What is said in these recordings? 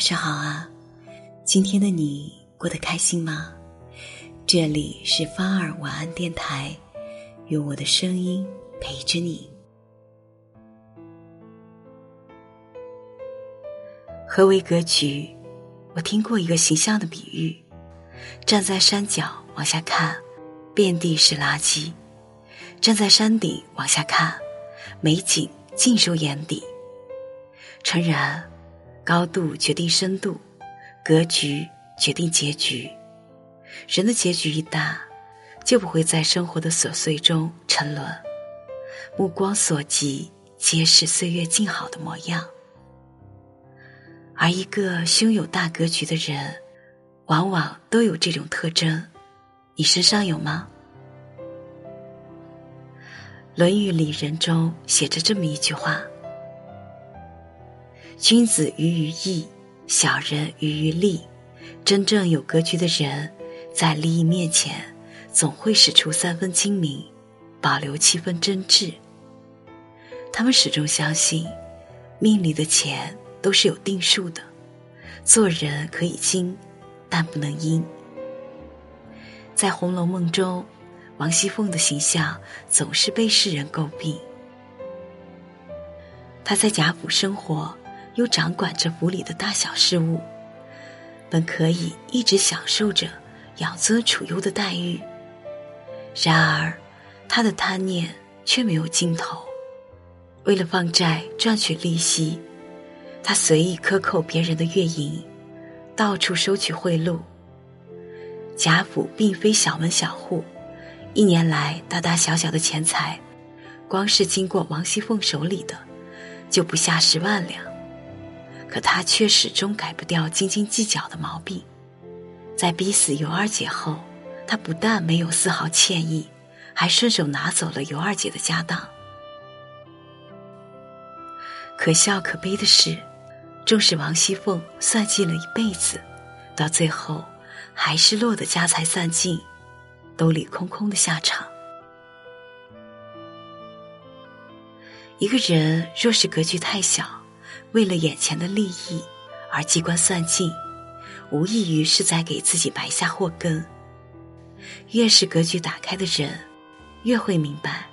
晚上好啊，今天的你过得开心吗？这里是芳儿晚安电台，用我的声音陪着你。何为格局？我听过一个形象的比喻：站在山脚往下看，遍地是垃圾；站在山顶往下看，美景尽收眼底。诚然。高度决定深度，格局决定结局。人的结局一大，就不会在生活的琐碎中沉沦。目光所及，皆是岁月静好的模样。而一个胸有大格局的人，往往都有这种特征。你身上有吗？《论语里仁》中写着这么一句话。君子喻于义，小人喻于利。真正有格局的人，在利益面前，总会使出三分精明，保留七分真挚。他们始终相信，命里的钱都是有定数的，做人可以精，但不能阴。在《红楼梦》中，王熙凤的形象总是被世人诟病。她在贾府生活。又掌管着府里的大小事务，本可以一直享受着养尊处优的待遇，然而他的贪念却没有尽头。为了放债赚取利息，他随意克扣别人的月银，到处收取贿赂。贾府并非小门小户，一年来大大小小的钱财，光是经过王熙凤手里的，就不下十万两。可他却始终改不掉斤斤计较的毛病，在逼死尤二姐后，他不但没有丝毫歉意，还顺手拿走了尤二姐的家当。可笑可悲的是，纵使王熙凤算计了一辈子，到最后还是落得家财散尽、兜里空空的下场。一个人若是格局太小，为了眼前的利益而机关算尽，无异于是在给自己埋下祸根。越是格局打开的人，越会明白，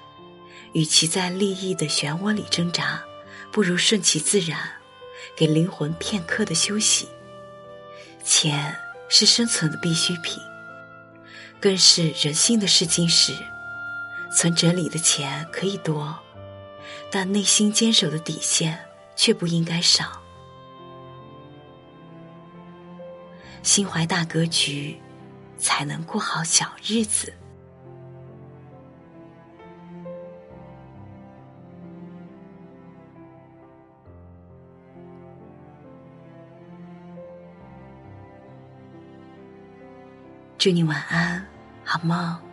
与其在利益的漩涡里挣扎，不如顺其自然，给灵魂片刻的休息。钱是生存的必需品，更是人性的试金石。存折里的钱可以多，但内心坚守的底线。却不应该少。心怀大格局，才能过好小日子。祝你晚安，好梦。